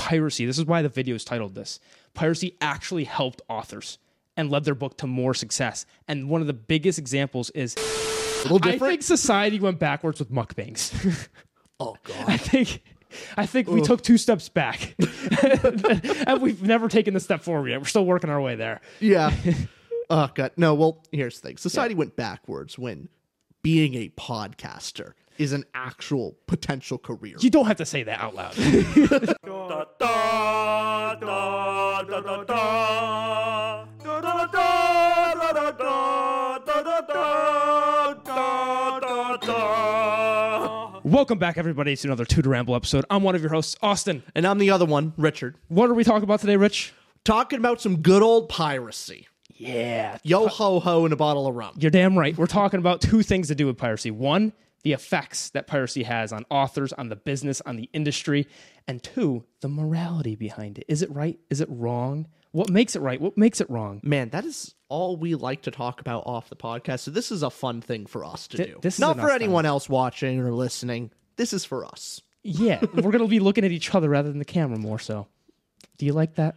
piracy, this is why the video is titled this. Piracy actually helped authors and led their book to more success. And one of the biggest examples is I think society went backwards with mukbangs. oh god. I think I think we took two steps back. and we've never taken the step forward yet. We're still working our way there. Yeah. oh god. No, well, here's the thing. Society yeah. went backwards when being a podcaster is an actual potential career. You don't have to say that out loud. Welcome back, everybody, to another 2 To Ramble episode. I'm one of your hosts, Austin. And I'm the other one, Richard. What are we talking about today, Rich? Talking about some good old piracy. Yeah. Yo ho ho and a bottle of rum. You're damn right. We're talking about two things to do with piracy. One, the effects that piracy has on authors, on the business, on the industry, and two, the morality behind it. Is it right? Is it wrong? What makes it right? What makes it wrong? Man, that is all we like to talk about off the podcast. So this is a fun thing for us to Th- do. This Not for anyone thing. else watching or listening. This is for us. Yeah, we're gonna be looking at each other rather than the camera more so. Do you like that?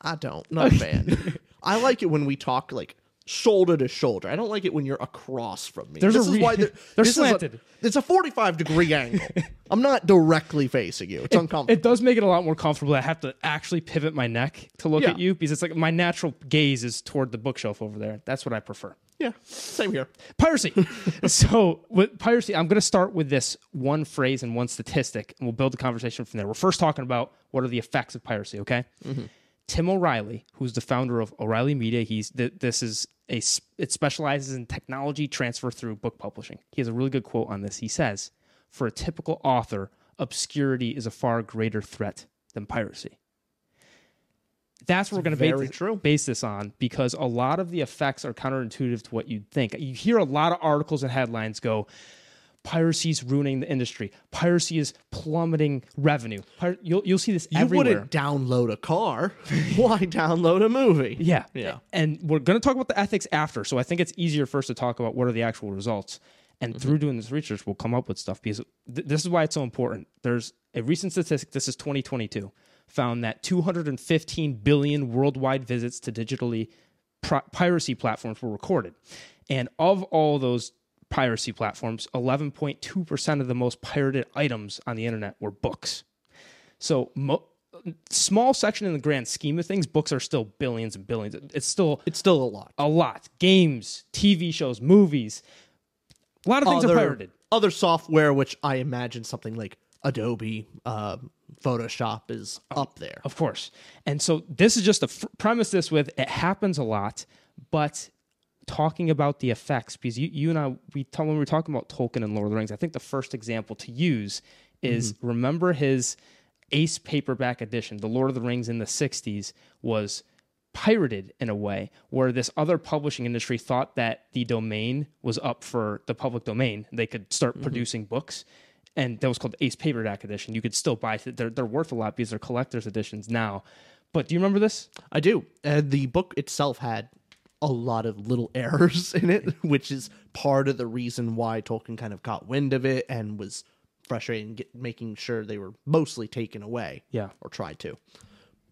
I don't. Not a fan. I like it when we talk like shoulder to shoulder. I don't like it when you're across from me. There's this a re- is why they're slanted. A, it's a 45 degree angle. I'm not directly facing you. It's it, uncomfortable. It does make it a lot more comfortable. I have to actually pivot my neck to look yeah. at you because it's like my natural gaze is toward the bookshelf over there. That's what I prefer. Yeah, same here. Piracy. so with piracy, I'm going to start with this one phrase and one statistic, and we'll build the conversation from there. We're first talking about what are the effects of piracy. Okay. Mm-hmm. Tim O'Reilly, who's the founder of O'Reilly Media, he's th- this is a it specializes in technology transfer through book publishing. He has a really good quote on this. He says, "For a typical author, obscurity is a far greater threat than piracy." That's what we're going to base, base this on because a lot of the effects are counterintuitive to what you'd think. You hear a lot of articles and headlines go, piracy is ruining the industry. Piracy is plummeting revenue. Pir- you'll you'll see this you everywhere. wouldn't download a car. Why download a movie? Yeah, yeah. And we're going to talk about the ethics after. So I think it's easier first to talk about what are the actual results. And mm-hmm. through doing this research, we'll come up with stuff because th- this is why it's so important. There's a recent statistic. This is 2022 found that 215 billion worldwide visits to digitally piracy platforms were recorded. And of all those piracy platforms, 11.2% of the most pirated items on the internet were books. So, mo- small section in the grand scheme of things, books are still billions and billions. It's still it's still a lot. A lot. Games, TV shows, movies. A lot of things other, are pirated. Other software, which I imagine something like Adobe, uh, Photoshop is up there. Of course. And so this is just to f- premise this with it happens a lot, but talking about the effects because you, you and I we talk, when we were talking about Tolkien and Lord of the Rings, I think the first example to use is mm-hmm. remember his ace paperback edition, The Lord of the Rings in the 60s was pirated in a way where this other publishing industry thought that the domain was up for the public domain. They could start mm-hmm. producing books. And that was called Ace Paperback Edition. You could still buy it. They're, they're worth a lot because they're collector's editions now. But do you remember this? I do. Uh, the book itself had a lot of little errors in it, which is part of the reason why Tolkien kind of caught wind of it and was frustrated get, making sure they were mostly taken away. Yeah. Or tried to.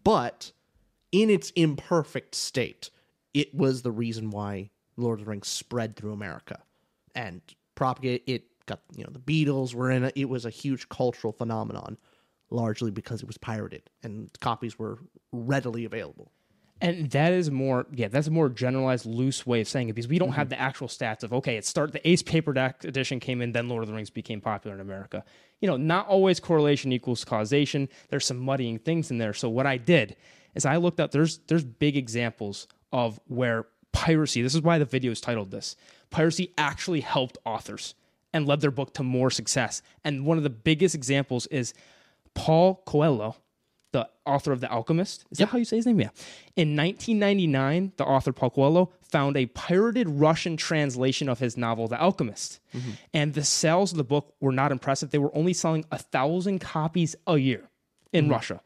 But in its imperfect state, it was the reason why Lord of the Rings spread through America and propagated. It got, you know, the Beatles were in it. It was a huge cultural phenomenon. largely because it was pirated and copies were readily available. And that is more, yeah, that's a more generalized, loose way of saying it because we don't Mm-hmm. have the actual stats of okay, it start the Ace Paperback edition came in, then Lord of the Rings became popular in America. You know, not always correlation equals causation. There's some muddying things in there. So what I did is I looked up. There's there's big examples of where piracy. This is why the video is titled this. Piracy actually helped authors and led their book to more success. And one of the biggest examples is Paul Coelho the author of The Alchemist. Is that how you say his name? Yeah. In 1999, the author Paul Coelho found a pirated Russian translation of his novel The Alchemist. Mm-hmm. And the sales of the book were not impressive. They were only selling a thousand copies a year in mm-hmm. Russia.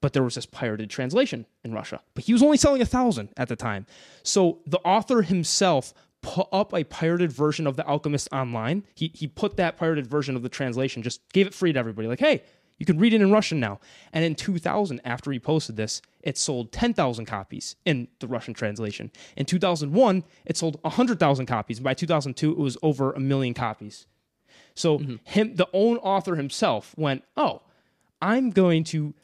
But there was this pirated translation in Russia. But he was only selling a thousand at the time. So the author himself put up a pirated version of The Alchemist online. He, he put that pirated version of the translation, just gave it free to everybody. Like, hey, you can read it in Russian now. And in 2000, after he posted this, it sold 10,000 copies in the Russian translation. In 2001, it sold 100,000 copies. And by 2002, it was over a million copies. So mm-hmm. him, the own author himself, went, "Oh, I'm going to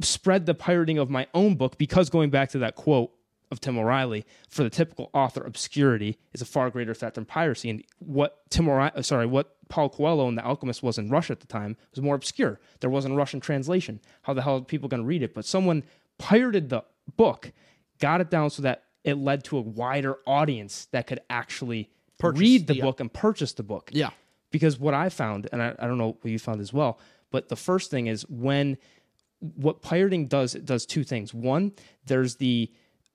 spread the pirating of my own book because going back to that quote of Tim O'Reilly, for the typical author, obscurity is a far greater threat than piracy. And what Tim O'Reilly, uh, sorry, what Paul Coelho and The Alchemist was in Russia at the time was more obscure. There wasn't a Russian translation. How the hell are people going to read it? But someone pirated the book, got it down so that it led to a wider audience that could actually read the yeah. Uh, book and purchase the book Yeah. because what I found, and I, I don't know what you found as well, but the first thing is when what pirating does, it does two things. One, there's the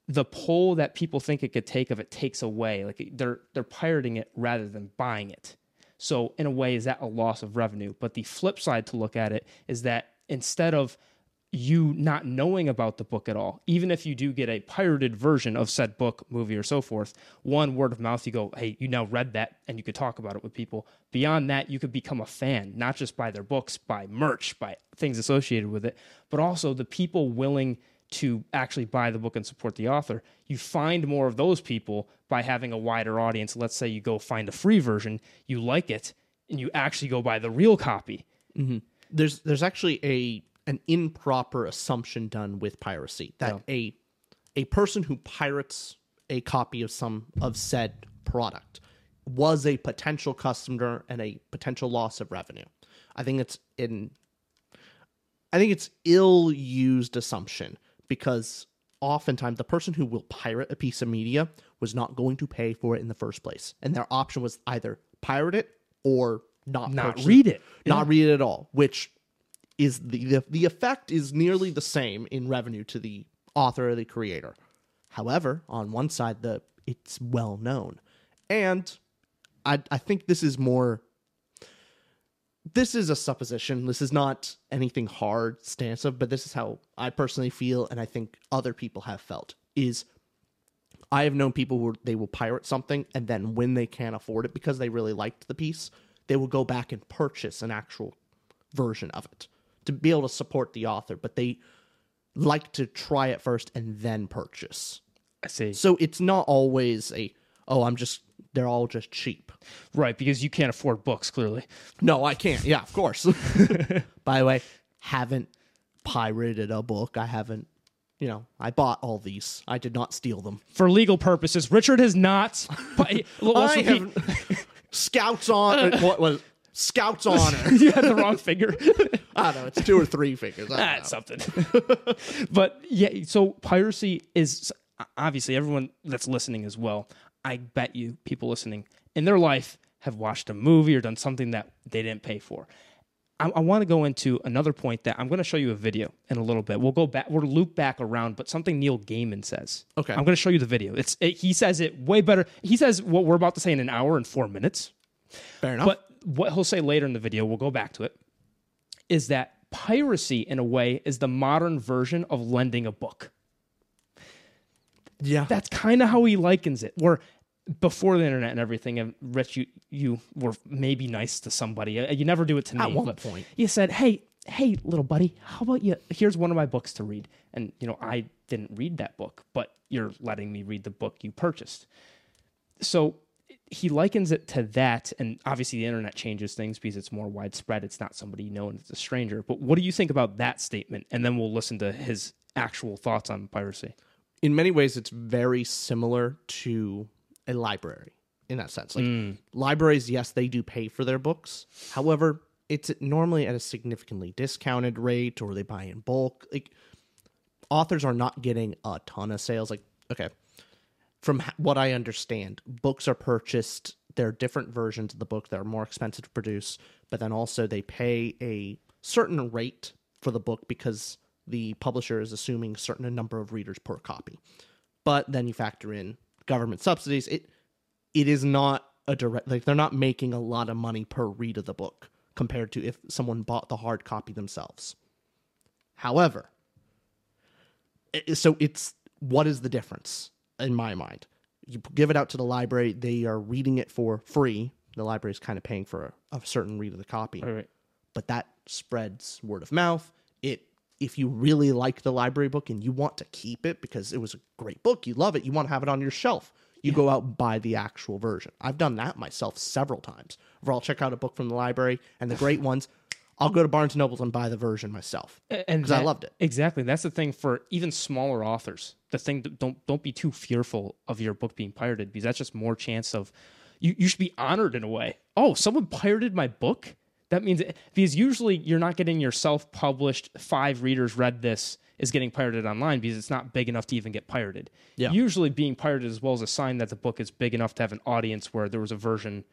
the pull that people think it could take of it takes away. Like they're they're pirating it rather than buying it. So in a way, is that a loss of revenue? But the flip side to look at it is that instead of you not knowing about the book at all, even if you do get a pirated version of said book, movie, or so forth, one word of mouth, you go, hey, you now read that and you could talk about it with people. Beyond that, you could become a fan, not just by their books, by merch, by things associated with it, but also the people willing to actually buy the book and support the author. You find more of those people by having a wider audience. Let's say you go find a free version, you like it, and you actually go buy the real copy. Mm-hmm. there's there's actually a an improper assumption done with piracy that a a person who pirates a copy of some of said product was a potential customer and a potential loss of revenue. I think it's in I think it's ill used assumption because oftentimes the person who will pirate a piece of media was not going to pay for it in the first place. And their option was either pirate it or not Not purchase read it. Not read it at all, which is the, the the effect is nearly the same in revenue to the author or the creator. However, on one side the it's well known. And I I think this is more this is a supposition. This is not anything hard stance of, but this is how I personally feel, and I think other people have felt. Is I have known people who they will pirate something, and then when they can't afford it because they really liked the piece, they will go back and purchase an actual version of it to be able to support the author. But they like to try it first and then purchase. I see. So it's not always a oh, I'm just they're all just cheap. Right, because you can't afford books, clearly. No, I can't. Yeah, of course. By the way, haven't pirated a book. I haven't, you know, I bought all these. I did not steal them. For legal purposes, Richard has not. But, let's I repeat- have Scouts on what was Scouts honor. you had the wrong finger. I don't know. It's two or three figures. I That's know. something. but yeah, so piracy is obviously everyone that's listening as well. I bet you people listening in their life have watched a movie or done something that they didn't pay for. I, I want to go into another point that I'm going to show you a video in a little bit. We'll go back, we'll loop back around, but something Neil Gaiman says. Okay. I'm going to show you the video. It's it, he says it way better. He says what we're about to say in an hour and four minutes. Fair enough. But what he'll say later in the video, we'll go back to it, is that piracy, in a way, is the modern version of lending a book. Yeah. That's kind of how he likens it. Where before the internet and everything, and Rich, you you were maybe nice to somebody. Uh, You never do it to me. At one point. you said, "Hey, hey, little buddy, how about you? Here's one of my books to read." And you know, I didn't read that book, but you're letting me read the book you purchased. So he likens it to that, and obviously the internet changes things because it's more widespread. It's not somebody you know and it's a stranger. But what do you think about that statement? And then we'll listen to his actual thoughts on piracy. In many ways it's very similar to a library in that sense. Like mm. libraries yes they do pay for their books. However it's normally at a significantly discounted rate or they buy in bulk. Like authors are not getting a ton of sales. Like okay from what i understand books are purchased there are different versions of the book that are more expensive to produce but then also they pay a certain rate for the book because the publisher is assuming a certain number of readers per copy. But then you factor in government subsidies. It it is not a direct like they're not making a lot of money per read of the book compared to if someone bought the hard copy themselves. However so it's what is the difference in my mind? You give it out to the library they are reading it for free. The library is kind of paying for a, a certain read of the copy. All right. but that spreads word of mouth. It if you really like the library book and you want to keep it because it was a great book, you love it, you want to have it on your shelf. You go out and buy the actual version. I've done that myself several times. Where I'll check out a book from the library and the great ones, I'll go to Barnes and Nobles and buy the version myself and because I loved it. Exactly. That's the thing for even smaller authors. The thing don't don't be too fearful of your book being pirated because that's just more chance of you. You should be honored in a way. Oh, someone pirated my book. That means because usually you're not getting your self published five readers read this is getting pirated online because it's not big enough to even get pirated. Yeah. Usually being pirated as well as a sign that the book is big enough to have an audience where there was a version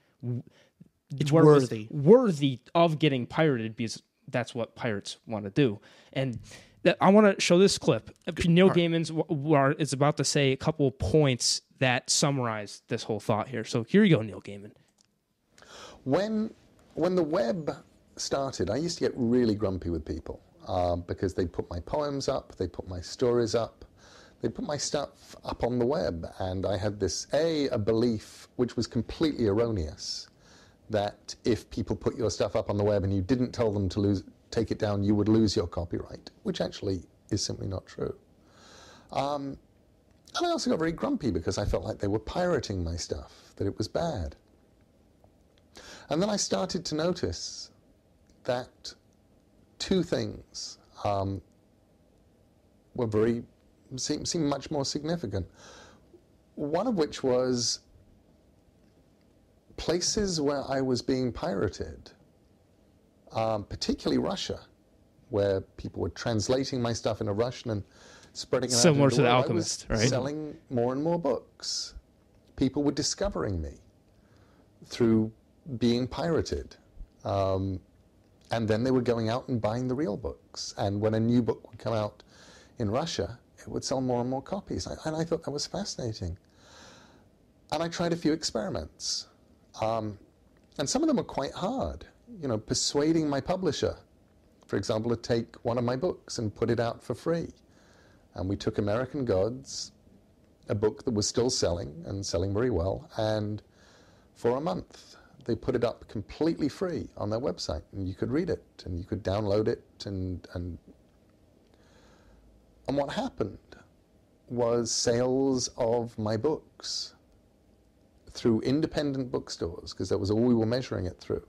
It's where it was worthy. worthy of getting pirated because that's what pirates want to do. And that, I want to show this clip. Neil Gaiman's w- w- is about to say a couple of points that summarize this whole thought here. So here you go, Neil Gaiman. When when the web started, I used to get really grumpy with people um, because they put my poems up, they put my stories up, they put my stuff up on the web, and I had this a a belief which was completely erroneous that if people put your stuff up on the web and you didn't tell them to lose take it down, you would lose your copyright, which actually is simply not true. Um, and I also got very grumpy because I felt like they were pirating my stuff, that it was bad. And then I started to notice that two things um, were very, seemed, seemed much more significant. One of which was places where I was being pirated, um, particularly Russia, where people were translating my stuff into Russian and spreading it out Similar to The Alchemist, right? Selling more and more books. People were discovering me through being pirated. Um, and then they were going out and buying the real books. And when a new book would come out in Russia, it would sell more and more copies. And I thought that was fascinating. And I tried a few experiments. Um, and some of them were quite hard. You know, persuading my publisher, for example, to take one of my books and put it out for free. And we took American Gods, a book that was still selling and selling very well, and for a month they put it up completely free on their website, and you could read it and you could download it, and and and what happened was sales of my books through independent bookstores, because that was all we were measuring it through,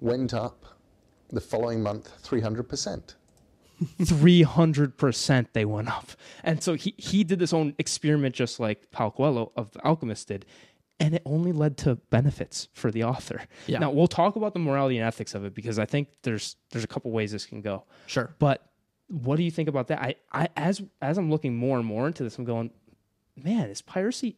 went up the following month 300%. 300% they went up. And so he, he did this own experiment just like Paulo Coelho of The Alchemist did. And it only led to benefits for the author. Yeah. Now we'll talk about the morality and ethics of it because I think there's there's a couple ways this can go. Sure. But what do you think about that? I, I as as I'm looking more and more into this, I'm going, man, is piracy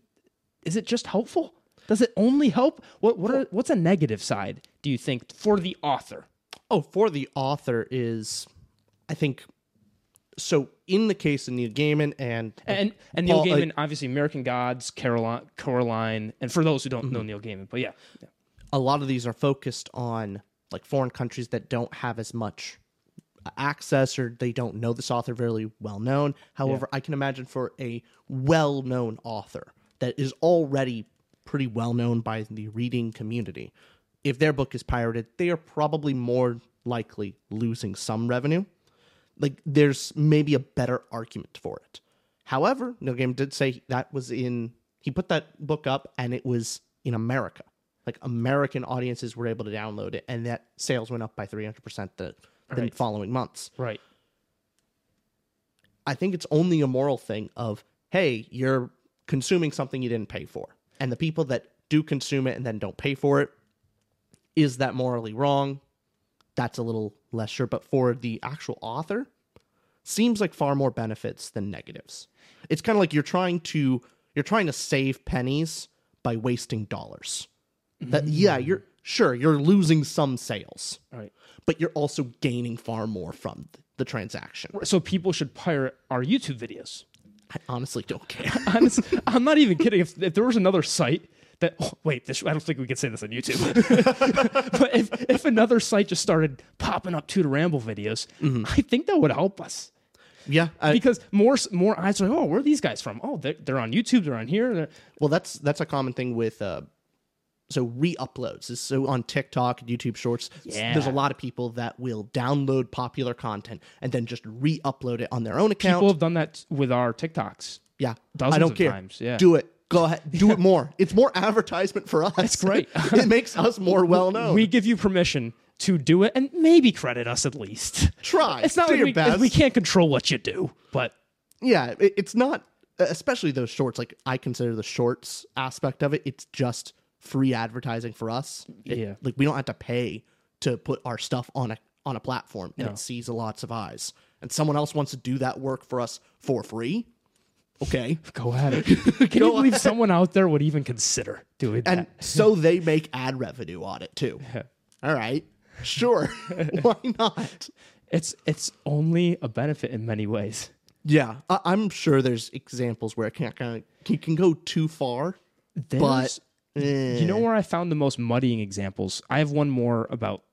is it just helpful? Does it only help? What what are, what's a negative side, do you think, for the author? Oh, for the author is, I think, so in the case of Neil Gaiman and And and Neil Paul, Gaiman, like- obviously American Gods, Coraline, and for those who don't Mm-hmm. know Neil Gaiman, but yeah, yeah. a lot of these are focused on like foreign countries that don't have as much access or they don't know this author very well known. However, I can imagine for a well known author that is already pretty well known by the reading community, if their book is pirated, they are probably more likely losing some revenue. Like there's maybe a better argument for it. However, Neil Gaiman did say that was in he put that book up and it was in America. Like American audiences were able to download it, and that sales went up by 300% the, the Right. following months. Right. I think it's only a moral thing of, hey, you're consuming something you didn't pay for. And the people that do consume it and then don't pay for it, is that morally wrong? That's a little less sure. But for the actual author, seems like far more benefits than negatives. It's kind of like you're trying to you're trying to save pennies by wasting dollars. That mm. yeah, you're sure you're losing some sales, Right. but you're also gaining far more from the transaction. So people should pirate our YouTube videos. I honestly don't care. Honest, I'm not even kidding. If, if there was another site that, oh, wait, this, I don't think we can say this on YouTube. but if, if another site just started popping up to the ramble videos, I think that would help us yeah, I, because more more eyes are like, oh, where are these guys from? Oh, they're, they're on YouTube. They're on here. They're, Well, that's that's a common thing with uh, so re-uploads. So on TikTok, YouTube Shorts, s- there's a lot of people that will download popular content and then just re-upload it on their own account. people have done that with our TikToks. yeah, dozens I don't of care. times, yeah. Do it. Go ahead. Do it more. It's more advertisement for us. It's great. it makes us more well known. We give you permission to do it and maybe credit us at least. try. It's not Do like your we, best. we can't control what you do, but yeah, it, it's not especially those shorts. Like I consider the shorts aspect of it. It's just free advertising for us. It- Yeah. like we don't have to pay to put our stuff on a on a platform, and it sees lots of eyes. And someone else wants to do that work for us for free. Okay, go at it. Can you believe someone out there would even consider doing and that? And so they make ad revenue on it too. All right, sure, why not? It's it's only a benefit in many ways. Yeah, I, I'm sure there's examples where it can't kind of can go too far, There's- but eh. you know where I found the most muddying examples? I have one more about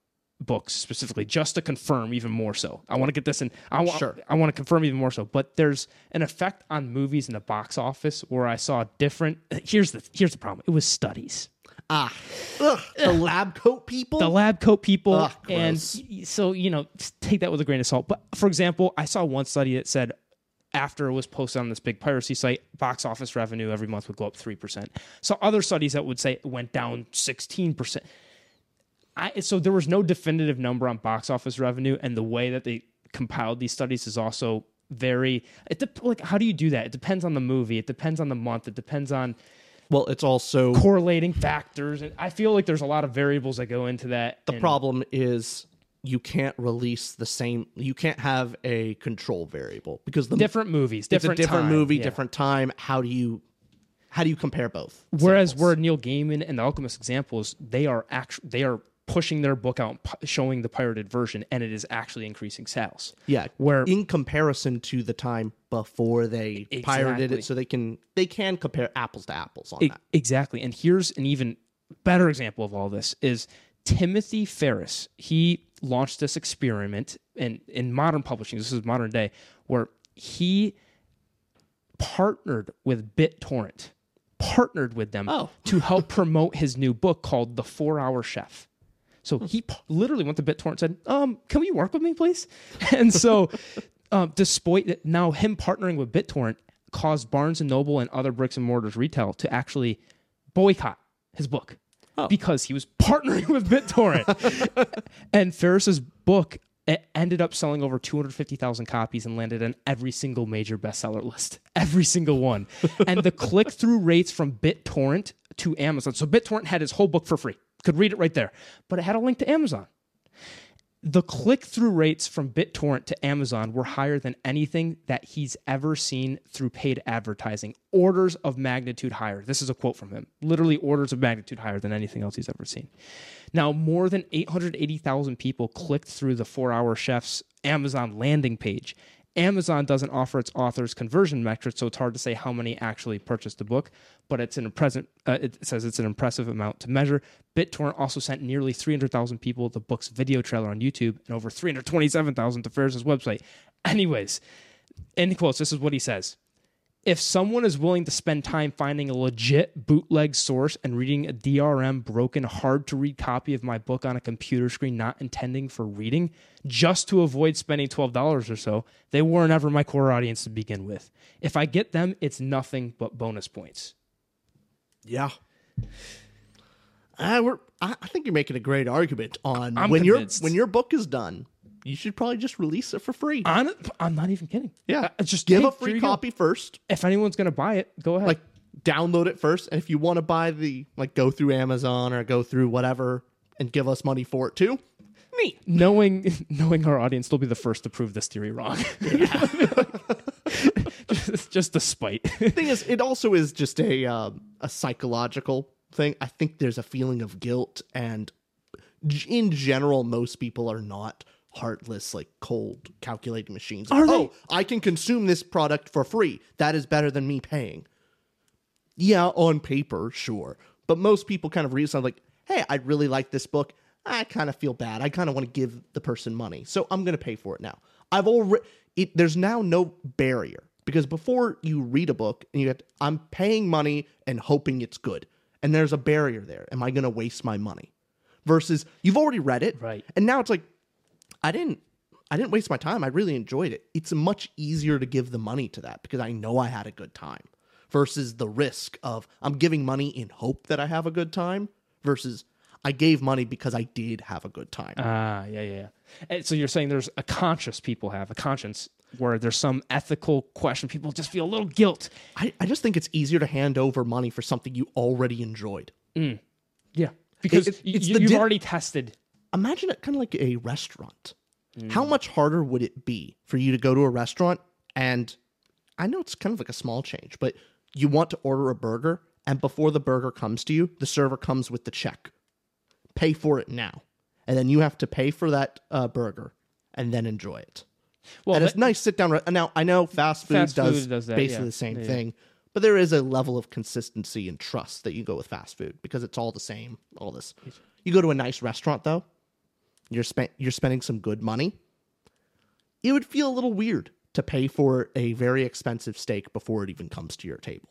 books specifically, just to confirm even more so. I want to get this in. I want. Sure. I want to confirm even more so. But there's an effect on movies in the box office where I saw different. Here's the here's the problem. It was studies. ah, ugh, the lab coat people. the lab coat people Ugh, and so you know take that with a grain of salt but for example i saw one study that said after it was posted on this big piracy site box office revenue every month would go up 3% so other studies that would say it went down 16% I, so there was no definitive number on box office revenue and the way that they compiled these studies is also very it dep- like how do you do that it depends on the movie it depends on the month it depends on well, it's also correlating factors and i feel like there's a lot of variables that go into that the and- problem is you can't release the same. You can't have a control variable because the different movies, different different time, movie, yeah. different time. How do you how do you compare both? Whereas samples? where Neil Gaiman and the Alchemist examples, they are actually they are pushing their book out, showing the pirated version, and it is actually increasing sales. yeah, where- in comparison to the time before they pirated it, so they can they can compare apples to apples on that. exactly. And here's an even better example of all this is Timothy Ferriss. He launched this experiment in in modern publishing. This is modern day where he partnered with BitTorrent, partnered with them Oh. to help promote his new book called The Four Hour Chef. So he p- literally went to BitTorrent and said, um, "Can you work with me, please?" And so, um, despite that, now him partnering with BitTorrent caused Barnes and Noble and other bricks and mortars retail to actually boycott his book because he was partnering with BitTorrent. and Ferriss's book ended up selling over 250,000 copies and landed on every single major bestseller list. Every single one. and the click through rates from BitTorrent to Amazon. So BitTorrent had his whole book for free. Could read it right there. But it had a link to Amazon. The click through rates from BitTorrent to Amazon were higher than anything that he's ever seen through paid advertising. Orders of magnitude higher. This is a quote from him. Literally orders of magnitude higher than anything else he's ever seen. Now, more than 880,000 people clicked through the 4-Hour Chef's Amazon landing page. Amazon doesn't offer its authors conversion metrics, so it's hard to say how many actually purchased the book. But it's an impressive. Uh, it says it's an impressive amount to measure. BitTorrent also sent nearly 300,000 people the book's video trailer on YouTube and over 327,000 to Ferriss's website. Anyways, in quotes, this is what he says. If someone is willing to spend time finding a legit bootleg source and reading a DRM broken, hard to read copy of my book on a computer screen, not intending for reading, just to avoid spending $12 or so, they weren't ever my core audience to begin with. If I get them, it's nothing but bonus points. Yeah, Uh, we're, I, think you're making a great argument on I'm when your when your book is done, you should probably just release it for free. I'm, I'm not even kidding. yeah, Uh, just give hey, a free you go. copy first. If anyone's gonna buy it, go ahead. Like download it first, and if you want to buy the like, go through Amazon or go through whatever and give us money for it too. Neat. knowing knowing our audience, they'll be the first to prove this theory wrong. just, just the spite. thing is, it also is just a um, a psychological thing. I think there's a feeling of guilt, and in general, most people are not heartless, like cold calculating machines. Are they? Oh, I can consume this product for free. That is better than me paying. Yeah, on paper, sure, but most people kind of read something like, "Hey, I really like this book. I kind of feel bad. I kind of want to give the person money, so I'm going to pay for it now." I've already. It, there's now no barrier because before you read a book and you get, I'm paying money and hoping it's good, and there's a barrier there. Am I going to waste my money? Versus you've already read it, Right. And now it's like, I didn't. I didn't waste my time. I really enjoyed it. It's much easier to give the money to that because I know I had a good time versus the risk of I'm giving money in hope that I have a good time versus I gave money because I did have a good time. Ah, yeah, yeah, yeah. And so you're saying there's a conscious people have a conscience where there's some ethical question. People just feel a little guilt. I, I just think it's easier to hand over money for something you already enjoyed. Yeah, because it- it's you, have di- already tested. Imagine it kind of like a restaurant. How much harder would it be for you to go to a restaurant and I know it's kind of like a small change, but you want to order a burger and before the burger comes to you, the server comes with the check. Pay for it now. And then you have to pay for that uh, burger and then enjoy it. Well, and it's nice sit down. Re- now I know fast food, Fast does, food does that, basically yeah. the same yeah. thing, but there is a level of consistency and trust that you go with fast food because it's all the same. All this. You go to a nice restaurant though, you're spent you're spending some good money. It would feel a little weird to pay for a very expensive steak before it even comes to your table.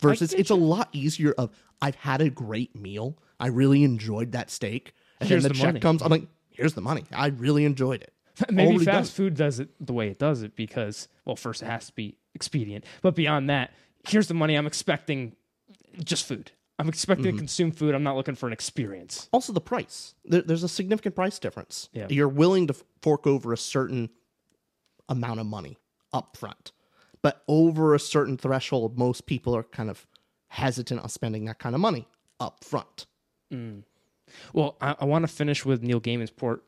Versus, it's a lot easier. Of I've had a great meal. I really enjoyed that steak, and Here's then the, the check money. comes. I'm like, here's the money. I really enjoyed it. Maybe Already fast done. food does it the way it does it because, well, first it has to be expedient. But beyond that, here's the money I'm expecting just food. I'm expecting Mm-hmm. to consume food. I'm not looking for an experience. also the price there, there's a significant price difference Yeah. you're willing to fork over a certain amount of money up front but over a certain threshold most people are kind of hesitant on spending that kind of money up front Well, I, I want to finish with Neil Gaiman's port,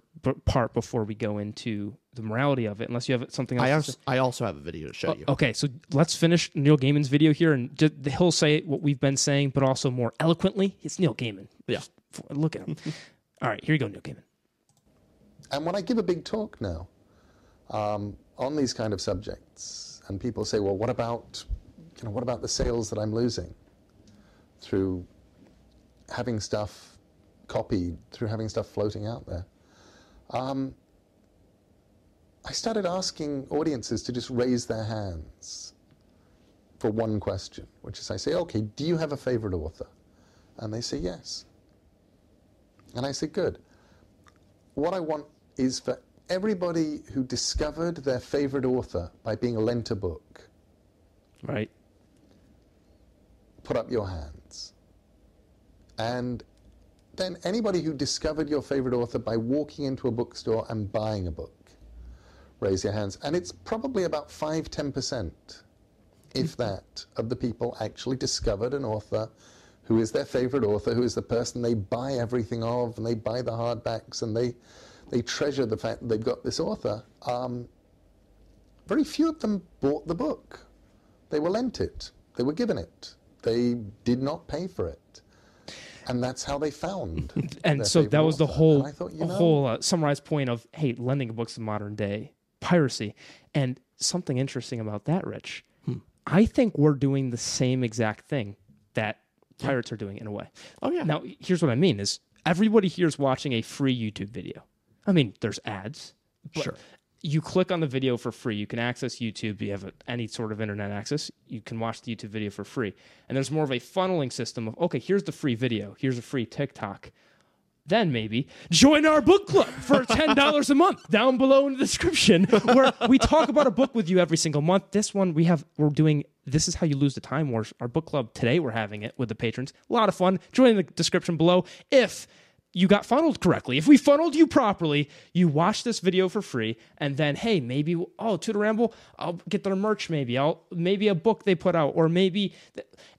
part before we go into the morality of it, unless you have something else. I, to also, say. I also have a video to show you Okay, so let's finish Neil Gaiman's video here, and ju- he'll say what we've been saying, but also more eloquently. It's Neil Gaiman. Yeah. Just look at him. All right, here you go, Neil Gaiman. And when I give a big talk now um, on these kind of subjects, and people say, "Well, what about, you know, what about the sales that I'm losing through having stuff copied, through having stuff floating out there?" Um, I started asking audiences to just raise their hands for one question, which is I say, "Okay, do you have a favorite author?" And they say yes. And I say, "Good." what I want is for everybody who discovered their favorite author by being lent a book, Right. put up your hands. And then anybody who discovered your favorite author by walking into a bookstore and buying a book, raise your hands. And it's probably about 5 10%, if that, of the people actually discovered an author who is their favorite author, who is the person they buy everything of, and they buy the hardbacks, and they, they treasure the fact that they've got this author. Um, very few of them bought the book. They were lent it. They were given it. They did not pay for it. And that's how they found. And so that was the whole, thought, you know, whole uh, summarized point of hey, lending books in modern day piracy, and something interesting about that, Rich. Hmm. I think we're doing the same exact thing that pirates are doing in a way. Oh, yeah. Now, here's what I mean: is everybody here is watching a free YouTube video. I mean, there's ads. but Sure. You click on the video for free. You can access YouTube. You have a, any sort of internet access. You can watch the YouTube video for free. And there's more of a funneling system of okay, here's the free video. Here's a free TikTok. Then maybe join our book club for ten dollars a month down below in the description, where we talk about a book with you every single month. This one we have we're doing this is how you lose the time wars. Our book club today, we're having it with the patrons. A lot of fun. Join in the description below if you got funneled correctly. If we funneled you properly, you watch this video for free, and then hey, maybe oh Tutor Ramble, I'll get their merch. Maybe I'll maybe a book they put out, or maybe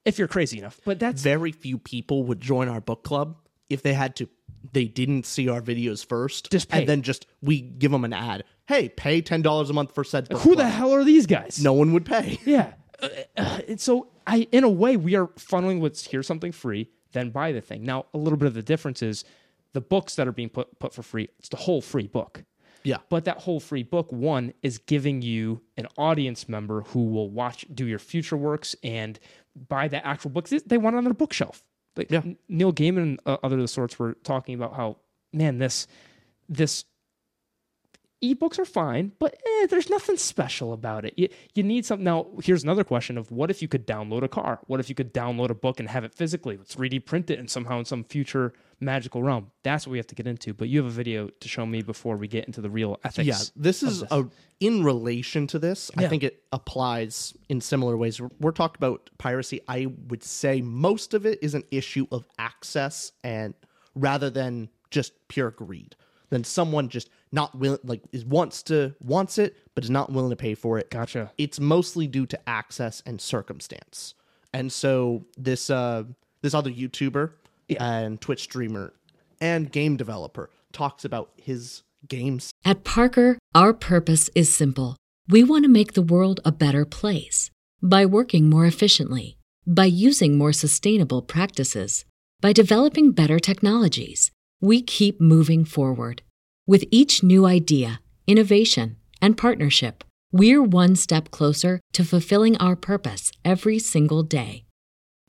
if you're crazy enough. But that's Very few people would join our book club if they had to. They didn't see our videos first, Just pay. and then just we give them an ad. Hey, pay ten dollars a month for said book. who the club." hell are these guys? No one would pay. Yeah. Uh, uh, and so I in a way we are funneling what's here's something free, then buy the thing. Now a little bit of the difference is the books that are being put put for free, it's the whole free book. Yeah, But that whole free book, one, is giving you an audience member who will watch, do your future works, and buy the actual books. They want on their bookshelf. Like Yeah. Neil Gaiman and uh, other the sorts were talking about how, man, this, this ebooks are fine, but eh, there's nothing special about it. You, you need something. Now, here's another question of what if you could download a car? What if you could download a book and have it physically? Let's 3D print it and somehow in some future magical realm. That's what we have to get into. But you have a video to show me before we get into the real ethics. yeah. This is this. a in relation to this. I think it applies in similar ways. We're, we're talking about piracy. I would say most of it is an issue of access, and rather than just pure greed, than someone just not willing, like is wants to wants it, but is not willing to pay for it. Gotcha. it's mostly due to access and circumstance. And so this uh this other YouTuber and Twitch streamer and game developer talks about his games. At Parker, our purpose is simple. We want to make the world a better place by working more efficiently, by using more sustainable practices, by developing better technologies. We keep moving forward. With each new idea, innovation, and partnership, we're one step closer to fulfilling our purpose every single day.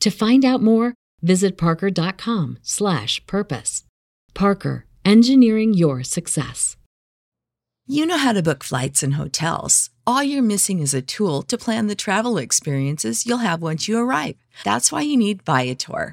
To find out more, visit parker.com/purpose. Parker, engineering your success. You know how to book flights and hotels. All you're missing is a tool to plan the travel experiences you'll have once you arrive. That's why you need Viator.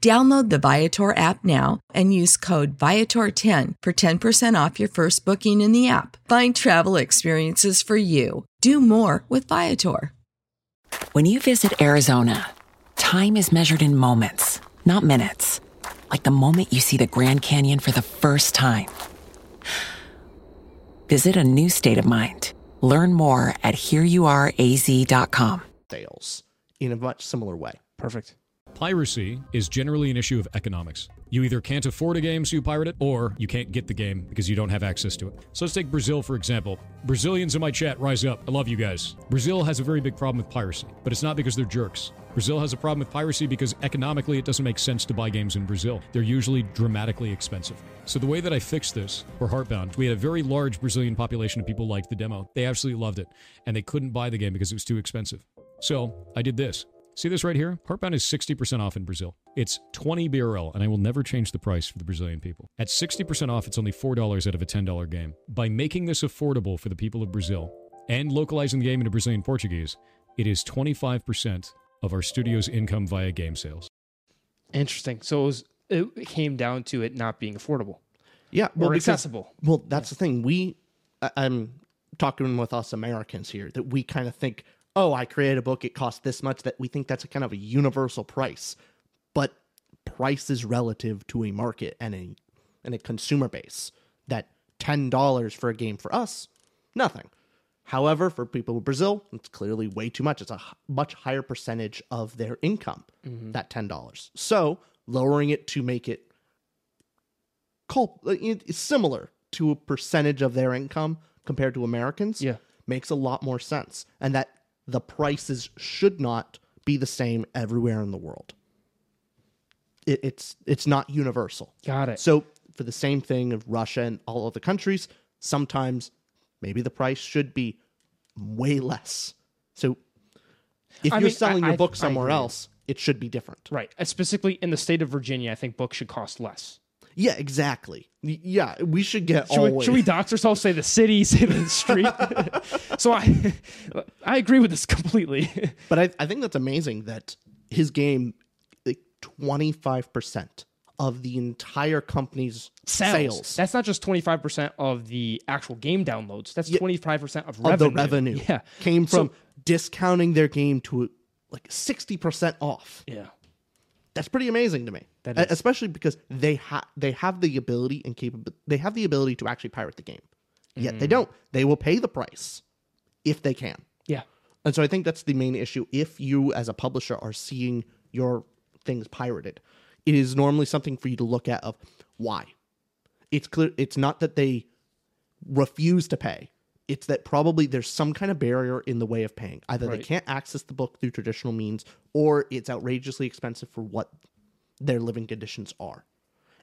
Download the Viator app now and use code Viator10 for 10% off your first booking in the app. Find travel experiences for you. Do more with Viator. When you visit Arizona, time is measured in moments, not minutes. Like the moment you see the Grand Canyon for the first time. Visit a new state of mind. Learn more at hereyouareaz.com. Sales in a much similar way. Perfect. Piracy is generally an issue of economics. You either can't afford a game, so you pirate it, or you can't get the game because you don't have access to it. So let's take Brazil, for example. Brazilians in my chat, rise up. I love you guys. Brazil has a very big problem with piracy, but it's not because they're jerks. Brazil has a problem with piracy because economically it doesn't make sense to buy games in Brazil. They're usually dramatically expensive. So the way that I fixed this for Heartbound, we had a very large Brazilian population of people liked the demo. They absolutely loved it, and they couldn't buy the game because it was too expensive. So I did this. See this right here? Heartbound is 60% off in Brazil. It's 20 BRL, and I will never change the price for the Brazilian people. At 60% off, it's only $4 out of a $10 game. By making this affordable for the people of Brazil and localizing the game into Brazilian Portuguese, it is 25% of our studio's income via game sales. Interesting. So it, was, it came down to it not being affordable Yeah, or because- accessible. Well, that's the thing. We, I- I'm talking with us Americans here that we kind of think, oh, I create a book, it costs this much. That we think that's a kind of a universal price, but price is relative to a market and a and a consumer base. That ten dollars for a game for us, nothing. However, for people in Brazil, it's clearly way too much. It's a much higher percentage of their income, mm-hmm. that ten dollars. So lowering it to make it cul- like, it- uh, it's similar to a percentage of their income compared to Americans Yeah. makes a lot more sense. And that the prices should not be the same everywhere in the world. It, it's it's not universal. Got it. So for the same thing of Russia and all other countries, sometimes maybe the price should be way less. So if I you're mean, selling I- your I- book somewhere else, it should be different. Right. And specifically in the state of Virginia, I think books should cost less. Yeah, exactly. Yeah, we should get Should always. we, should we dox ourselves? Say the city, say the street. so I, I agree with this completely. But I, I think that's amazing that his game, like twenty five percent of the entire company's Sales. sales, That's not just twenty five percent of the actual game downloads. That's Yeah. twenty five percent of of the revenue, Yeah. came So- from discounting their game to like sixty percent off. yeah. That's pretty amazing to me. Especially because they have they have the ability and capability. They have the ability to actually pirate the game. Yet Mm. they don't. They will pay the price if they can. Yeah. And so I think that's the main issue. If you, as a publisher, are seeing your things pirated, it is normally something for you to look at of why. It's clear. It's not that they refuse to pay. It's that probably there's some kind of barrier in the way of paying. Either they can't access the book through traditional means, or it's outrageously expensive for what their living conditions are.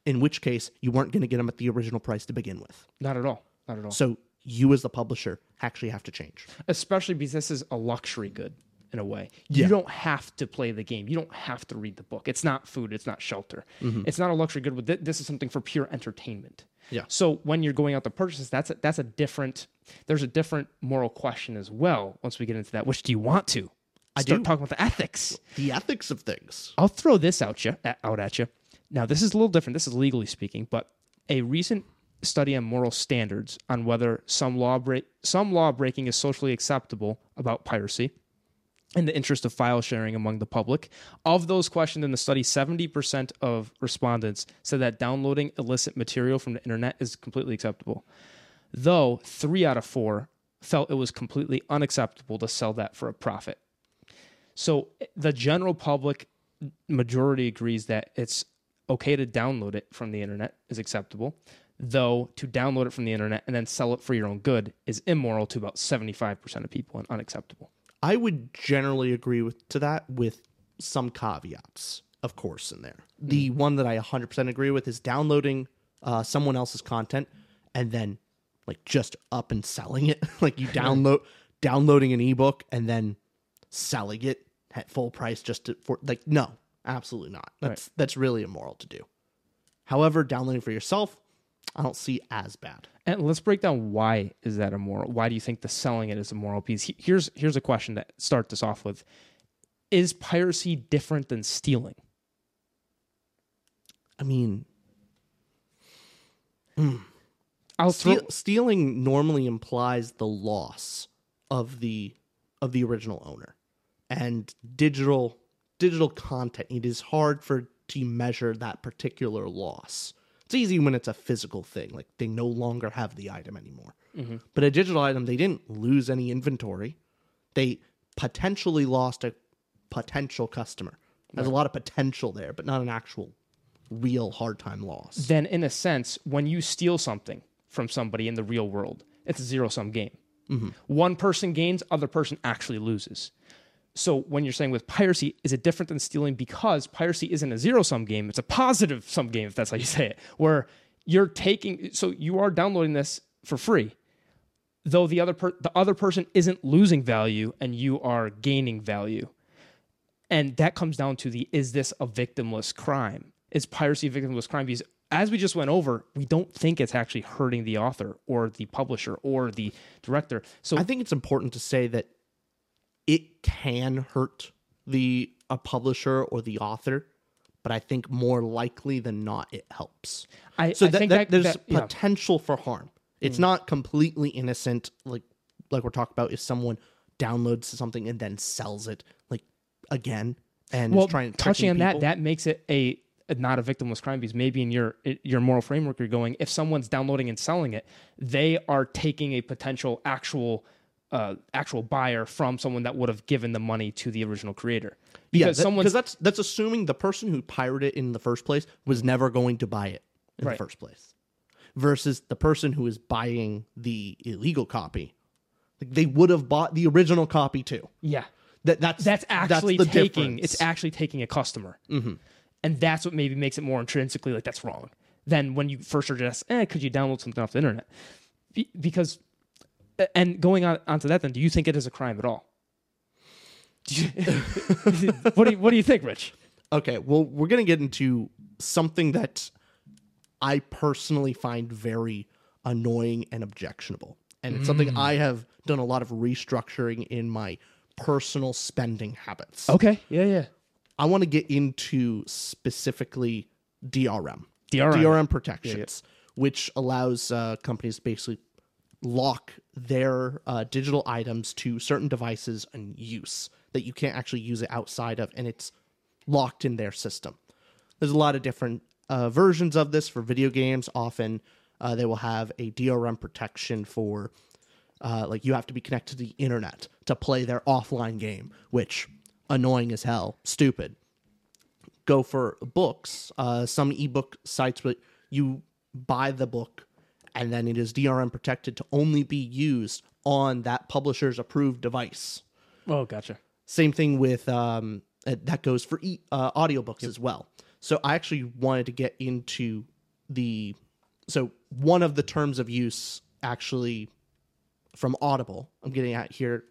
In which case, you weren't going to get them at the original price to begin with. Not at all. Not at all. So you, as the publisher, actually have to change. especially because this is a luxury good in a way. Yeah. You don't have to play the game. You don't have to read the book. It's not food. It's not shelter. Mm-hmm. It's not a luxury good. But this is something for pure entertainment. Yeah. So when you're going out to purchase, that's a, that's a different. There's a different moral question as well. Once we get into that, which do you want to? I Start do. talking about the ethics. The ethics of things. I'll throw this out you out at you. Now, this is a little different. This is legally speaking, but a recent study on moral standards on whether some law break some law breaking is socially acceptable about piracy in the interest of file sharing among the public. Of those questioned in the study, 70% of respondents said that downloading illicit material from the internet is completely acceptable. Though 3 out of 4 felt it was completely unacceptable to sell that for a profit. So the general public majority agrees that it's okay to download it from the internet is acceptable, though to download it from the internet and then sell it for your own good is immoral to about 75% of people and unacceptable. I would generally agree with to that with some caveats, of course, in there. The one that I 100% agree with is downloading uh, someone else's content and then like just up and selling it. like you download downloading an ebook and then selling it at full price just to, for like no, absolutely not. That's that's really immoral to do. However, downloading for yourself, I don't see as bad. And let's break down why is that immoral? Why do you think the selling it is a moral piece? Here's here's a question to start this off with. Is piracy different than stealing? I mean, I'll throw stealing normally implies the loss of the of the original owner and digital digital content it is hard for to measure that particular loss it's easy when it's a physical thing like they no longer have the item anymore. Mm-hmm. But a digital item they didn't lose any inventory. They potentially lost a potential customer. There's a lot of potential there but not an actual real hard time loss. Then in a sense, when you steal something from somebody in the real world, it's a zero sum game. Mm-hmm. One person gains, other person actually loses. So when you're saying with piracy, is it different than stealing because piracy isn't a zero sum game? It's a positive sum game, if that's how you say it, where you're taking. So you are downloading this for free, though the other per, the other person isn't losing value and you are gaining value. And that comes down to the is this a victimless crime? Is piracy a victimless crime? Because as we just went over, we don't think it's actually hurting the author or the publisher or the director. So I think it's important to say that it can hurt the a publisher or the author, but I think more likely than not it helps. I, So I that, think that, that, there's that- yeah. potential for harm. It's hmm. not completely innocent, like like we're talking about. If someone downloads something and then sells it, like again, and well, is trying touching on that, people. that makes it a, a not a victimless crime because maybe in your your moral framework you're going if someone's downloading and selling it, they are taking a potential actual uh, actual buyer from someone that would have given the money to the original creator yeah, because that- someone's that's that's assuming the person who pirated it in the first place was never going to buy it in Right. the first place, versus the person who is buying the illegal copy. Like they would have bought the original copy too. yeah That that's that's actually the taking difference. it's actually taking a customer and that's what maybe makes it more intrinsically like that's wrong than when you first suggest, eh, could you download something off the internet? Be- because, and going on onto that, then, do you think it is a crime at all? You- what do you, what do you think, Rich? Okay, well, we're going to get into something that I personally find very annoying and objectionable. And it's something I have done a lot of restructuring in my personal spending habits. Okay, yeah, yeah. I want to get into specifically DRM. DRM. DRM protections, which allows uh, companies to basically lock their uh, digital items to certain devices and use that you can't actually use it outside of, and it's locked in their system. There's a lot of different uh, versions of this for video games. Often uh, they will have a DRM protection for, uh, like, you have to be connected to the internet to play their offline game, which annoying as hell, stupid go for books. Uh, some ebook sites, but you buy the book and then it is DRM protected to only be used on that publisher's approved device. Oh, gotcha. Same thing with um, uh, that goes for e- uh, audiobooks as well. So I actually wanted to get into the so one of the terms of use actually from Audible. I'm getting at here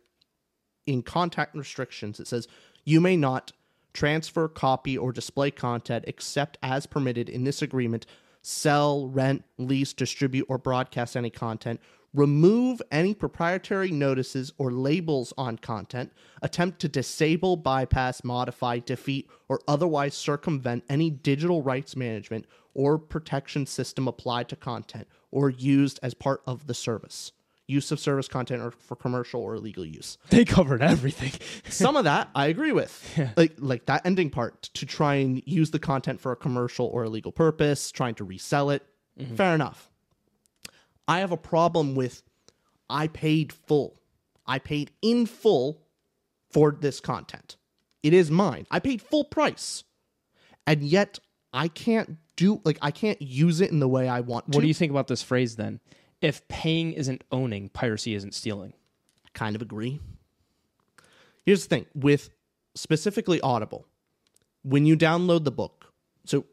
in contact restrictions. It says you may not transfer, copy, or display content except as permitted in this agreement. Sell, rent, lease, distribute, or broadcast any content. Remove any proprietary notices or labels on content. Attempt to disable, bypass, modify, defeat, or otherwise circumvent any digital rights management or protection system applied to content or used as part of the service. Use of service content or for commercial or illegal use They covered everything. some of that I agree with. Like like that ending part to try and use the content for a commercial or illegal purpose, trying to resell it. Mm-hmm. Fair enough. I have a problem with I paid full. I paid in full for this content. It is mine. I paid full price. And yet I can't do like I can't use it in the way I want to. What do you think about this phrase then? If paying isn't owning, piracy isn't stealing. kind of agree. Here's the thing with specifically Audible, when you download the book, so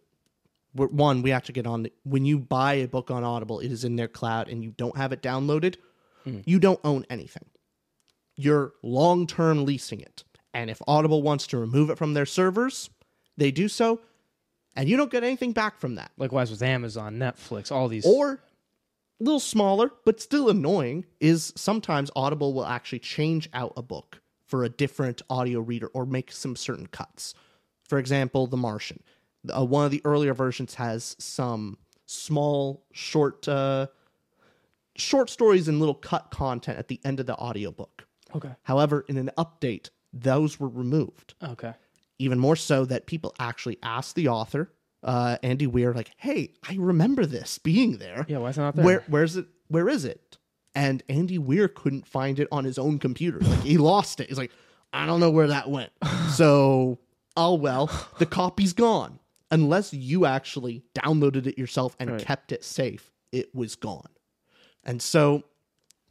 one, we have to get on. The, when you buy a book on Audible, it is in their cloud and you don't have it downloaded, hmm. you don't own anything. You're long term leasing it. And if Audible wants to remove it from their servers, they do so, and you don't get anything back from that. Likewise with Amazon, Netflix, all these. Or a little smaller, but still annoying, is sometimes Audible will actually change out a book for a different audio reader or make some certain cuts. For example, The Martian. Uh, one of the earlier versions has some small, short, uh, short stories and little cut content at the end of the audiobook. okay. However, in an update, those were removed Okay. even more so that people actually asked the author, uh, Andy Weir, like, "Hey, I remember this being there. Yeah, why is it not there? Where, where's it? Where is it?" And Andy Weir couldn't find it on his own computer. Like he lost it. He's like, "I don't know where that went." so, oh well, the copy's gone. Unless you actually downloaded it yourself and Right. kept it safe, it was gone. And so,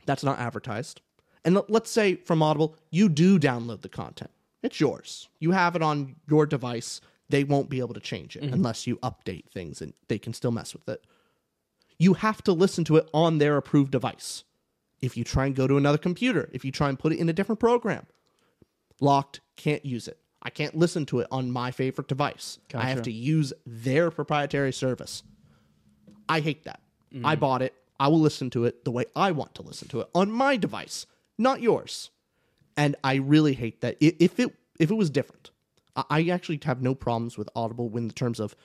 that's not advertised. And let- let's say from Audible, you do download the content. It's yours. You have it on your device. They won't be able to change it mm-hmm. unless you update things and they can still mess with it. You have to listen to it on their approved device. If you try and go to another computer, if you try and put it in a different program, locked, can't use it. I can't listen to it on my favorite device. I have to use their proprietary service. I hate that. Mm-hmm. I bought it. I will listen to it the way I want to listen to it on my device, not yours. And I really hate that. If it if it was different, I- actually have no problems with Audible in the terms of,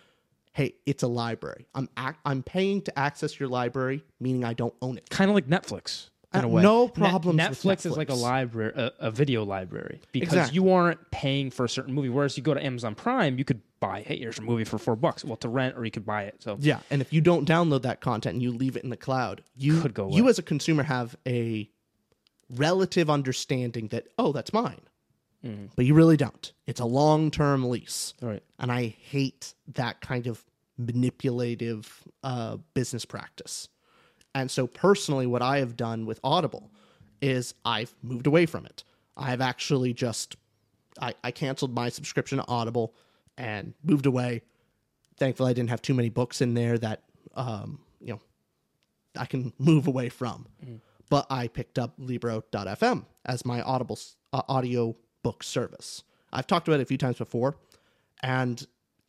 hey, it's a library. I'm ac- I'm paying to access your library, meaning I don't own it. Kind of like Netflix in Uh, a way. no Net- problems with Netflix, is like a library, a, a video library, because Exactly. you aren't paying for a certain movie. Whereas you go to Amazon Prime, you could buy, hey, here's a movie for four bucks, well, to rent, or you could buy it. So Yeah, and if you don't download that content and you leave it in the cloud, you Could go you as a consumer have a relative understanding that oh, that's mine. But you really don't. It's a long-term lease. Mm. Right. And I hate that kind of manipulative uh, business practice. And so personally what I have done with Audible is I've moved away from it. I've actually just I, I canceled my subscription to Audible and moved away thankfully I didn't have too many books in there that um, you know, I can move away from. But I picked up Libro.fm as my Audible uh, audio book service. I've talked about it a few times before, and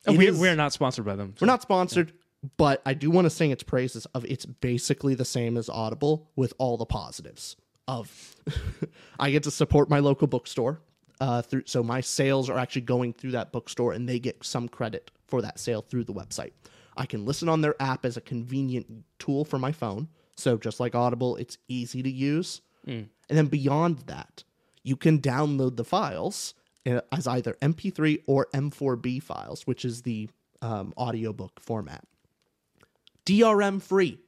we're, is- we're not sponsored by them. so- we're not sponsored, but I do want to sing its praises of it's basically the same as Audible with all the positives of I get to support my local bookstore. Uh, through so my sales are actually going through that bookstore and they get some credit for that sale through the website. I can listen on their app as a convenient tool for my phone. So just like Audible, it's easy to use. And then beyond that, you can download the files uh, as either MP3 or M4B files, which is the um, audiobook format. DRM free.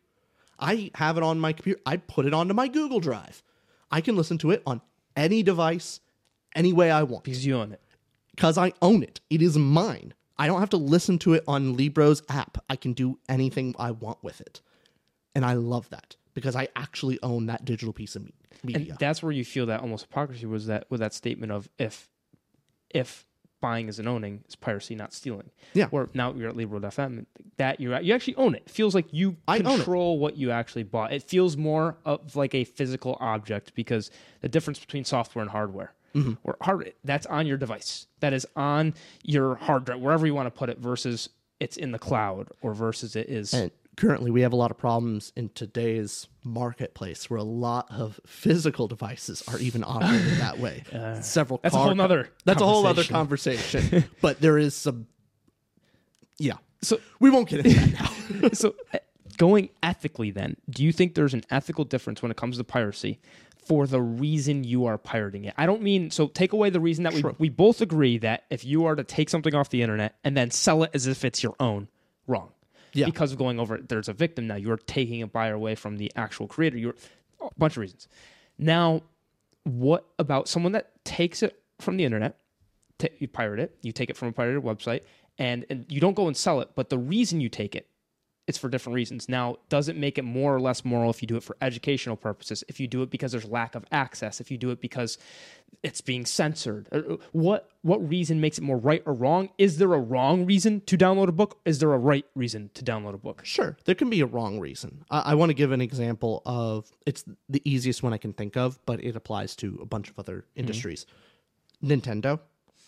I have it on my computer. I put it onto my Google Drive. I can listen to it on any device, any way I want because you own it. because I own it. It is mine. I don't have to listen to it on Libro's app. I can do anything I want with it. And I love that because I actually own that digital piece of me- And media. that's where you feel that almost hypocrisy was that with that statement of if if buying is an owning is piracy, not stealing. Yeah. Where now you're at Libro.fm, that you're you actually own it. It feels like you I control what you actually bought. It feels more of like a physical object because the difference between software and hardware. Mm-hmm. Or hard that's on your device. That is on your hard drive, wherever you want to put it, versus it's in the cloud or versus it is and currently, we have a lot of problems in today's marketplace where a lot of physical devices are even operated that way. Several that's a whole nother That's a whole other conversation. conversation. but there is some. Yeah. So We won't get into that now. so uh, going ethically then do you think there's an ethical difference when it comes to piracy for the reason you are pirating it i don't mean so take away the reason that we, we both agree that if you are to take something off the internet and then sell it as if it's your own wrong Yeah. because of going over it there's a victim now. You're taking a buyer away from the actual creator. You're a bunch of reasons. Now what about someone that takes it from the internet ta you pirate it, you take it from a pirated website, and, and you don't go and sell it, but the reason you take it, it's for different reasons. Now, does it make it more or less moral if you do it for educational purposes? If you do it because there's lack of access? If you do it because it's being censored? Uh, What what reason makes it more right or wrong? Is there a wrong reason to download a book? Is there a right reason to download a book? Sure, there can be a wrong reason. I, I want to give an example of it's the easiest one I can think of, but it applies to a bunch of other industries. Nintendo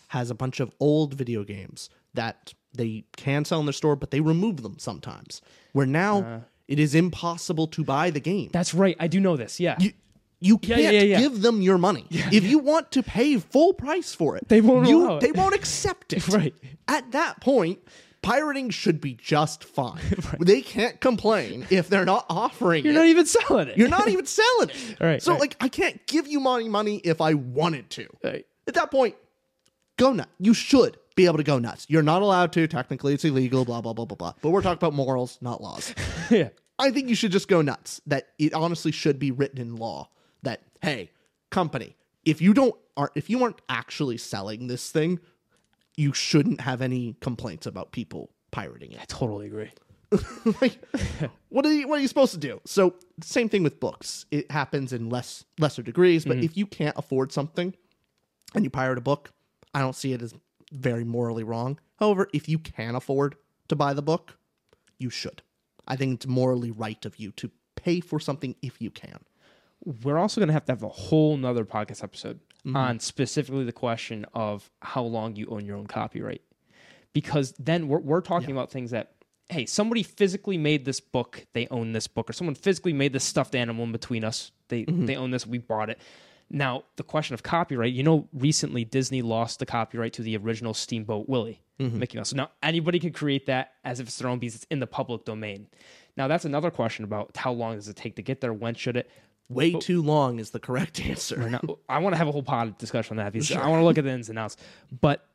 has a bunch of old video games that they can sell in their store, but they remove them sometimes. Where now uh-huh. it is impossible to buy the game. That's right. I do know this. Yeah. you you can't yeah, yeah. give them your money. If you want to pay full price for it, They won't you. They won't accept it. Right. At that point, pirating should be just fine. They can't complain if they're not offering You're it. not even selling it. You're not even selling it. Right, So right. like I can't give you money money if I wanted to. Right. At that point, go nuts. You should be able to go nuts. You're not allowed to. Technically, it's illegal. Blah blah blah blah blah. But we're talking about morals, not laws. yeah. I think you should just go nuts. That it honestly should be written in law that hey, company, if you don't are if you aren't actually selling this thing, you shouldn't have any complaints about people pirating it. I totally agree. like, what are you what are you supposed to do? So same thing with books. It happens in less lesser degrees, but mm-hmm. if you can't afford something and you pirate a book, I don't see it as very morally wrong. However, if you can afford to buy the book, you should. I think it's morally right of you to pay for something if you can. we're also going to have to have a whole nother podcast episode mm-hmm. on specifically the question of how long you own your own copyright because then we're, we're talking about things that hey somebody physically made this book they own this book or someone physically made this stuffed animal in between us they mm-hmm. they own this we bought it now the question of copyright you know recently disney lost the copyright to the original steamboat willie mm-hmm. mickey mouse so now anybody can create that as if it's their own piece it's in the public domain now that's another question about how long does it take to get there when should it Way too long is the correct answer. now, I want to have a whole pod discussion on that because I want to look at the ins and outs. But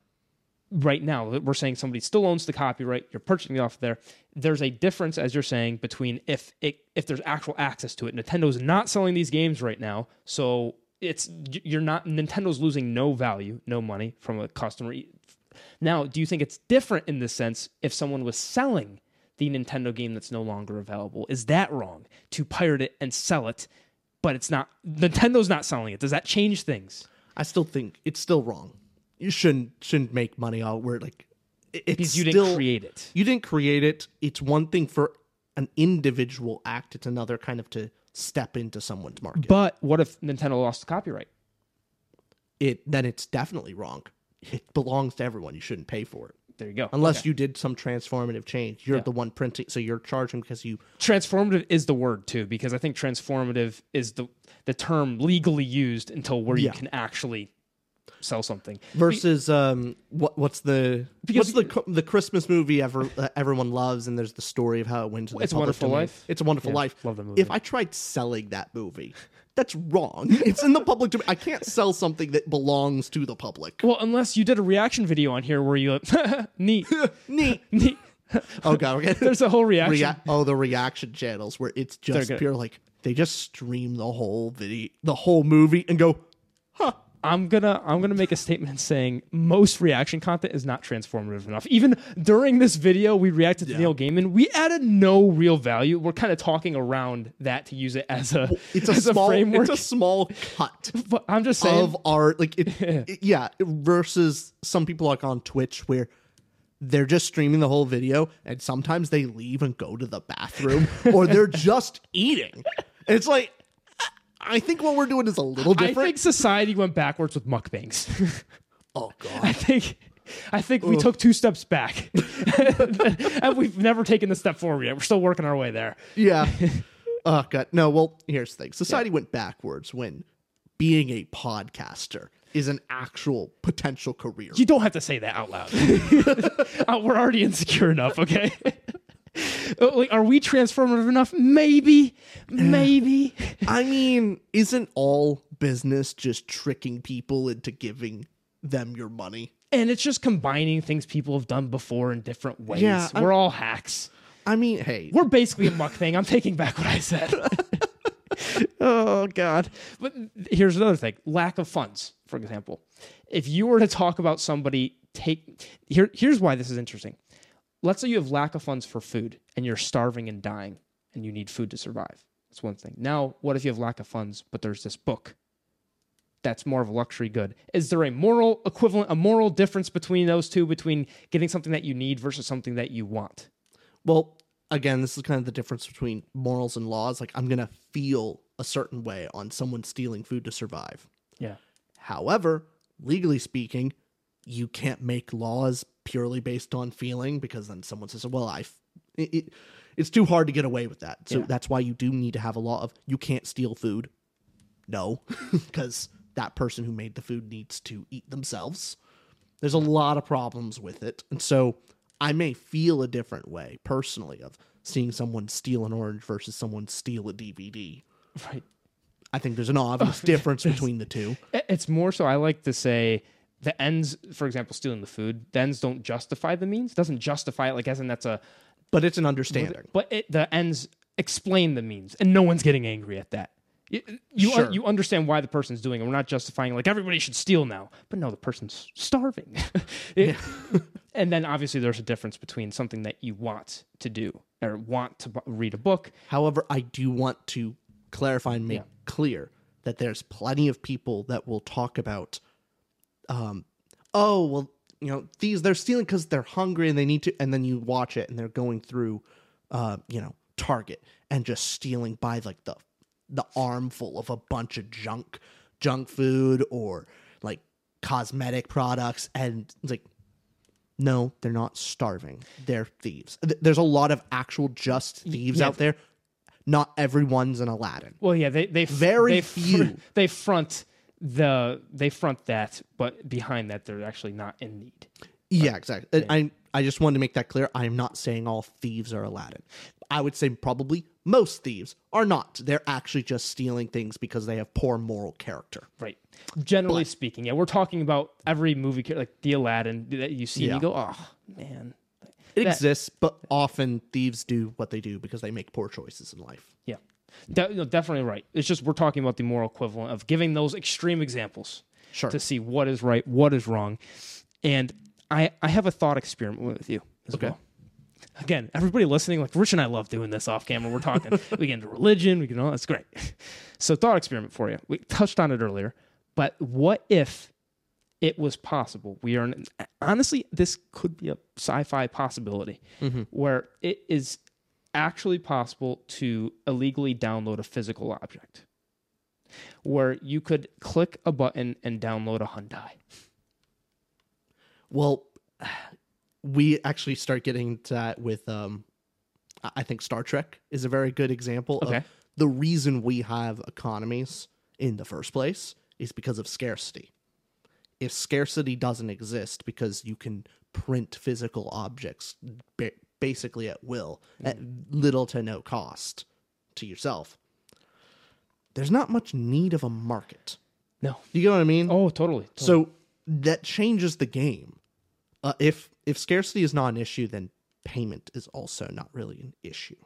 right now, we're saying somebody still owns the copyright. You're purchasing it off there. There's a difference, as you're saying, between if it if there's actual access to it. Nintendo's not selling these games right now, so it's you're not Nintendo's losing no value, no money from a customer. Now, do you think it's different in the sense if someone was selling the Nintendo game that's no longer available? Is that wrong to pirate it and sell it? But it's not Nintendo's not selling it. Does that change things? I still think it's still wrong. You shouldn't shouldn't make money out where like it's Because you still, didn't create it. You didn't create it. It's one thing for an individual act. It's another kind of to step into someone's market. But what if Nintendo lost the copyright? it then it's definitely wrong. It belongs to everyone. You shouldn't pay for it. There you go. Unless Okay. you did some transformative change. You're Yeah. the one printing so you're charging because you transformative is the word too, because I think transformative is the the term legally used until where Yeah. you can actually sell something. versus um what what's the Because- what's the the Christmas movie ever uh, everyone loves and there's the story of how it went to the It's a Wonderful domain. Life? It's a Wonderful Yeah, Life. love that movie. If I tried selling that movie, that's wrong. It's in the public domain. I can't sell something that belongs to the public. Well, unless you did a reaction video on here where you neat, Neat. neat. Oh god, okay. There's a whole reaction. Rea- oh, the reaction channels where it's just pure like they just stream the whole video, the whole movie, and go, huh? I'm gonna I'm gonna make a statement saying most reaction content is not transformative enough. Even during this video, we reacted to Neil Gaiman. We added no real value. We're kind of talking around that to use it as a It's a as small, framework. it's a small cut but I'm just saying. of art, like it, it- yeah. Versus some people like on Twitch where they're just streaming the whole video, and sometimes they leave and go to the bathroom, or they're just eating. It's like, I think what we're doing is a little different. I think society went backwards with mukbangs. oh god. I think I think we took two steps back, and we've never taken the step forward yet. We're still working our way there. Yeah. oh god. No, well, here's the thing. Society went backwards when being a podcaster is an actual potential career. You don't have to say that out loud. Uh, we're already insecure enough, okay? Uh, like, are we transformative enough? Maybe, maybe. I mean, isn't all business just tricking people into giving them your money? And it's just combining things people have done before in different ways. Yeah, I'm- we're all hacks. I mean, hey, We're basically a muck thing. I'm taking back what I said. oh God! But here's another thing: lack of funds. For example, if you were to talk about somebody take here, here's why this is interesting. Let's say you have lack of funds for food and you're starving and dying, and you need food to survive. That's one thing. Now, what if you have lack of funds, but there's this book that's more of a luxury good. Is there a moral equivalent, a moral difference between those two, between getting something that you need versus something that you want? well, again, this is kind of the difference between morals and laws. Like, I'm gonna feel a certain way on someone stealing food to survive. Yeah. However, legally speaking, you can't make laws purely based on feeling because then someone says, "Well, I." It, it, it's too hard to get away with that. So Yeah. that's why you do need to have a law of you can't steal food. No, because that person who made the food needs to eat themselves. There's a lot of problems with it. And so I may feel a different way personally of seeing someone steal an orange versus someone steal a DVD. Right. I think there's an obvious difference between the two. It's more so I like to say the ends, for example, stealing the food, the ends don't justify the means. Doesn't justify it like as in that's a But it's an understanding. but it, the ends explain the means, and no one's getting angry at that. You you, Sure. you understand why the person's doing it. We're not justifying like everybody should steal now, but no, the person's starving. It- and then obviously there's a difference between something that you want to do or want to bu- read a book. However, I do want to clarify and make Yeah. clear that there's plenty of people that will talk about, um, oh well, you know, these they're stealing because they're hungry and they need to, and then you watch it and they're going through, uh, you know, Target and just stealing by like the the armful of a bunch of junk junk food or like cosmetic products and it's like no they're not starving they're thieves Th- there's a lot of actual just thieves yeah. out there not everyone's an aladdin Well, yeah, they they Very they few. they front the they front that, but behind that they're actually not in need. yeah exactly. I i just wanted to make that clear. I am not saying all thieves are aladdin. I would say probably most thieves are not. They're actually just stealing things because they have poor moral character. Right. Generally speaking, yeah, we're talking about every movie like the Aladdin that you see and Yeah. you go, oh man, it That- exists but often thieves do what they do because they make poor choices in life De- no, definitely right. It's just we're talking about the moral equivalent of giving those extreme examples Sure. to see what is right, what is wrong, and I I have a thought experiment with you as Okay. well. Again, everybody listening, like Rich and I love doing this off camera. We're talking, we get into religion, we can all that's great. So, thought experiment for you. We touched on it earlier, but what if it was possible? We are in, honestly, this could be a sci-fi possibility mm-hmm. where it is actually possible to illegally download a physical object where you could click a button and download a Hyundai. Well, we actually start getting to that with um I- think Star Trek is a very good example Okay. of the reason we have economies in the first place is because of scarcity. If scarcity doesn't exist because you can print physical objects basically at will at little to no cost to yourself, there's not much need of a market. No. You get what I mean? Oh, totally. totally. So that changes the game. Uh, if if scarcity is not an issue, then payment is also not really an issue.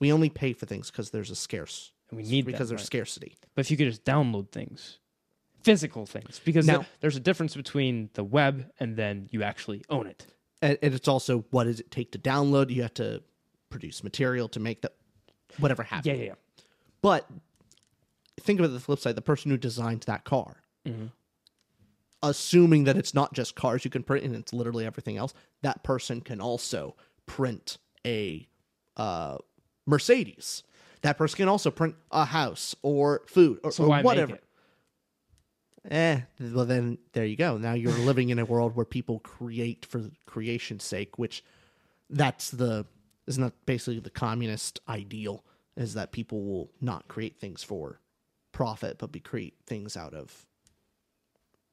We only pay for things because there's a scarce. And we need that, because there's right. scarcity. But if you could just download things, physical things, because Now- there's a difference between the web and then you actually own it. And, and it's also what does it take to download? You have to produce material to make that whatever happens. Yeah, yeah, yeah. But think about the flip side: the person who designed that car, assuming that it's not just cars you can print and it's literally everything else, that person can also print a uh, Mercedes. That person can also print a house or food or, So or whatever. Eh, well then there you go. Now you're living in a world where people create for creation's sake, which that's the isn't that basically the communist ideal is that people will not create things for profit, but be create things out of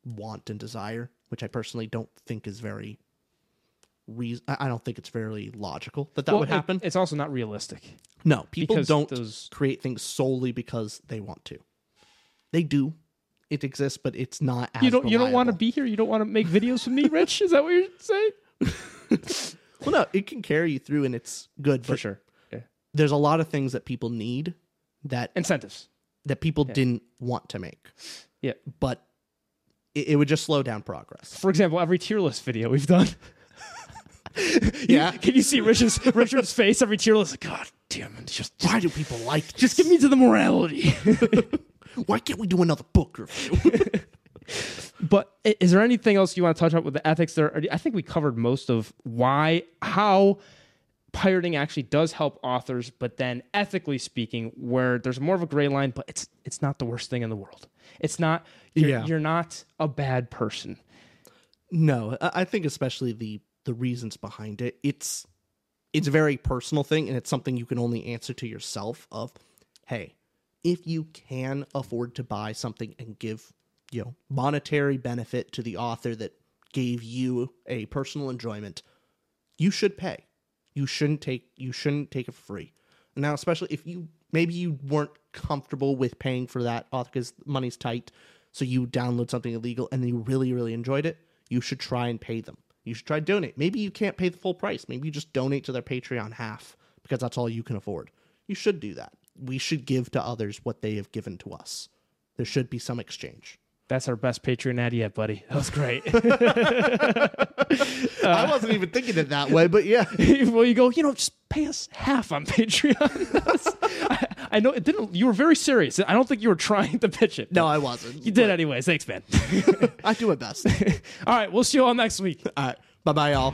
want and desire, which I personally don't think is very reason. I don't think it's very logical that that Well, would it- happen. it's also not realistic. no, people because don't those- create things solely because they want to. They do. It exists, but it's not. As you don't you don't want to be here. You don't want to make videos with me, Rich. Is that what you're saying? Well, no, it can carry you through, and it's good For sure. Yeah. There's a lot of things that people need that Incentives. that people didn't want to make, Yeah. but it, it would just slow down progress. For example, every tier list video we've done. Yeah. Can you see Rich's Richard's face every tier list? God damn it! Just Why do people like? This? just get me to the morality. Why can't we do another book review? But is there anything else you want to touch on with the ethics there? I think we covered most of why, how pirating actually does help authors, but then ethically speaking, where there's more of a gray line, but it's it's not the worst thing in the world. It's not. You're, Yeah. you're not a bad person. no, I I think especially the the reasons behind it. It's it's a very personal thing, and it's something you can only answer to yourself. Of, hey, if you can afford to buy something and give you know monetary benefit to the author that gave you a personal enjoyment, you should pay. You shouldn't take you shouldn't take it free. Now, especially if you maybe you weren't comfortable with paying for that author because money's tight, so you download something illegal and you really really enjoyed it, you should try and pay them. You should try to donate. Maybe you can't pay the full price. Maybe you just donate to their Patreon half because that's all you can afford. You should do that. We should give to others what they have given to us. There should be some exchange. That's our best Patreon ad yet, buddy. That was great. I wasn't even thinking it that way, but yeah. well, you go, you know, just pay us half on Patreon. I, I know it didn't. You were very serious. I don't think you were trying to pitch it. No, I wasn't. You did anyways. Thanks, man. I do my best. all right, we'll see you all next week. All right. Bye bye, y'all.